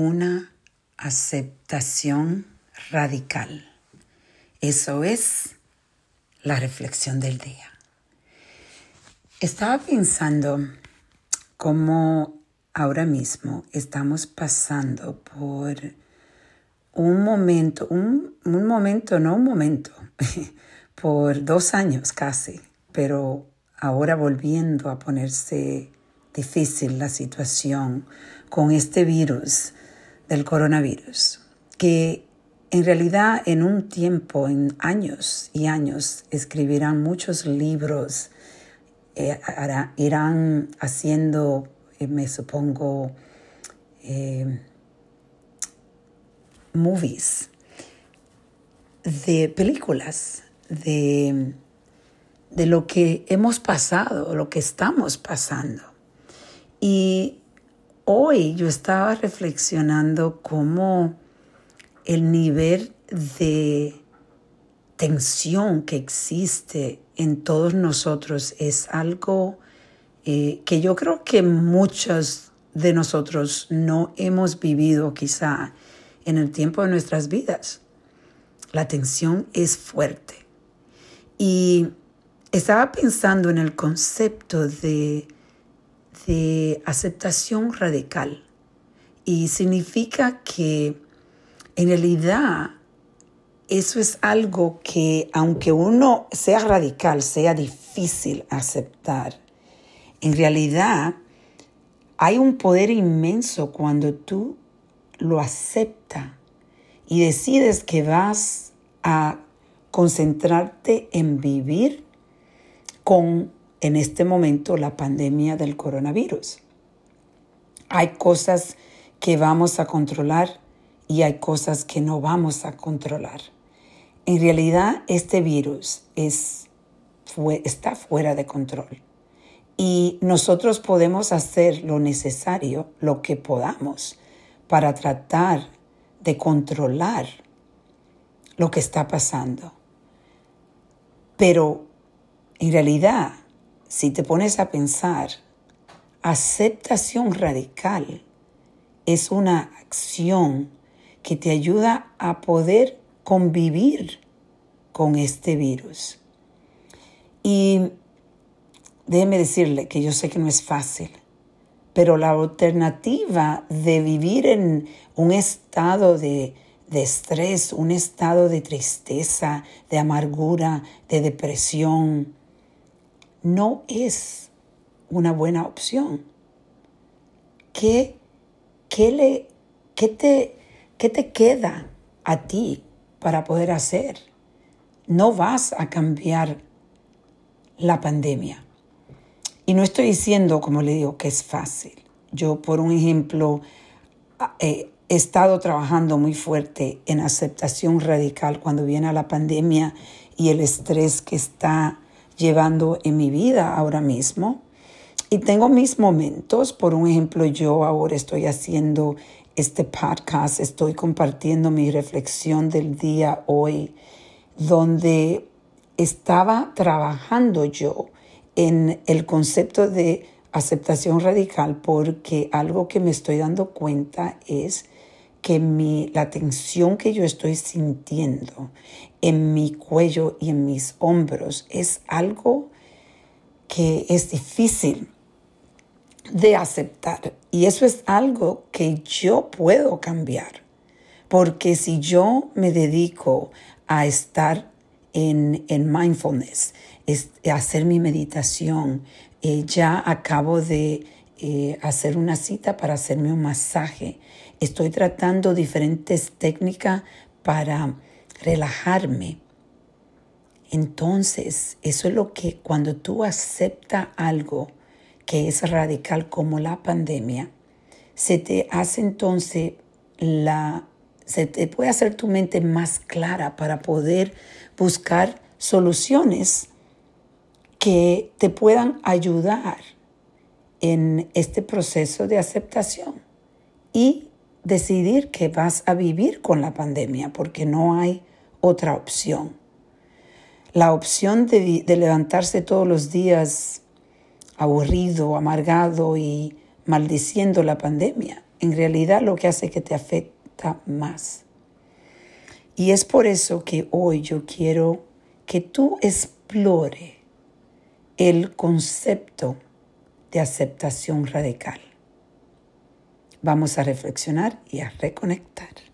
una aceptación radical. Eso es la reflexión del día. Estaba pensando cómo ahora mismo estamos pasando por un momento, un, momento, no un momento, por dos años casi, pero ahora volviendo a ponerse difícil la situación con este virus del coronavirus, que en realidad en un tiempo, en años y años, escribirán muchos libros, eh, irán haciendo, eh, me supongo, eh, movies, de películas, de, de lo que hemos pasado, lo que estamos pasando. Y hoy yo estaba reflexionando cómo el nivel de tensión que existe en todos nosotros es algo eh, que yo creo que muchos de nosotros no hemos vivido quizá en el tiempo de nuestras vidas. La tensión es fuerte. Y estaba pensando en el concepto de, de aceptación radical. Y significa que en realidad eso es algo que aunque uno sea radical, sea difícil aceptar, en realidad hay un poder inmenso cuando tú lo aceptas y decides que vas a concentrarte en vivir con, en este momento, la pandemia del coronavirus. Hay cosas que vamos a controlar y hay cosas que no vamos a controlar. En realidad, este virus es, está fuera de control y nosotros podemos hacer lo necesario, lo que podamos, para tratar de controlar lo que está pasando. Pero en realidad, si te pones a pensar, aceptación radical es una acción que te ayuda a poder convivir con este virus. Y déjeme decirle que yo sé que no es fácil, pero la alternativa de vivir en un estado de, estrés, un estado de tristeza, de amargura, de depresión, no es una buena opción. ¿Qué, qué, le, qué, te, ¿qué te queda a ti para poder hacer? No vas a cambiar la pandemia. Y no estoy diciendo, como le digo, que es fácil. Yo, por un ejemplo, eh, he estado trabajando muy fuerte en aceptación radical cuando viene la pandemia y el estrés que está llevando en mi vida ahora mismo. Y tengo mis momentos, por un ejemplo, yo ahora estoy haciendo este podcast, estoy compartiendo mi reflexión del día hoy, donde estaba trabajando yo en el concepto de aceptación radical porque algo que me estoy dando cuenta es que mi, la tensión que yo estoy sintiendo en mi cuello y en mis hombros es algo que es difícil de aceptar. Y eso es algo que yo puedo cambiar. Porque si yo me dedico a estar en, en mindfulness, es, hacer mi meditación, eh, ya acabo de eh, hacer una cita para hacerme un masaje. Estoy tratando diferentes técnicas para relajarme. Entonces, eso es lo que cuando tú aceptas algo, que es radical como la pandemia, se te hace entonces la, se te puede hacer tu mente más clara para poder buscar soluciones que te puedan ayudar en este proceso de aceptación y decidir que vas a vivir con la pandemia porque no hay otra opción. La opción de, de levantarse todos los días aburrido, amargado y maldiciendo la pandemia en realidad lo que hace que te afecta más. Y es por eso que hoy yo quiero que tú explore el concepto de aceptación radical. Vamos a reflexionar y a reconectar.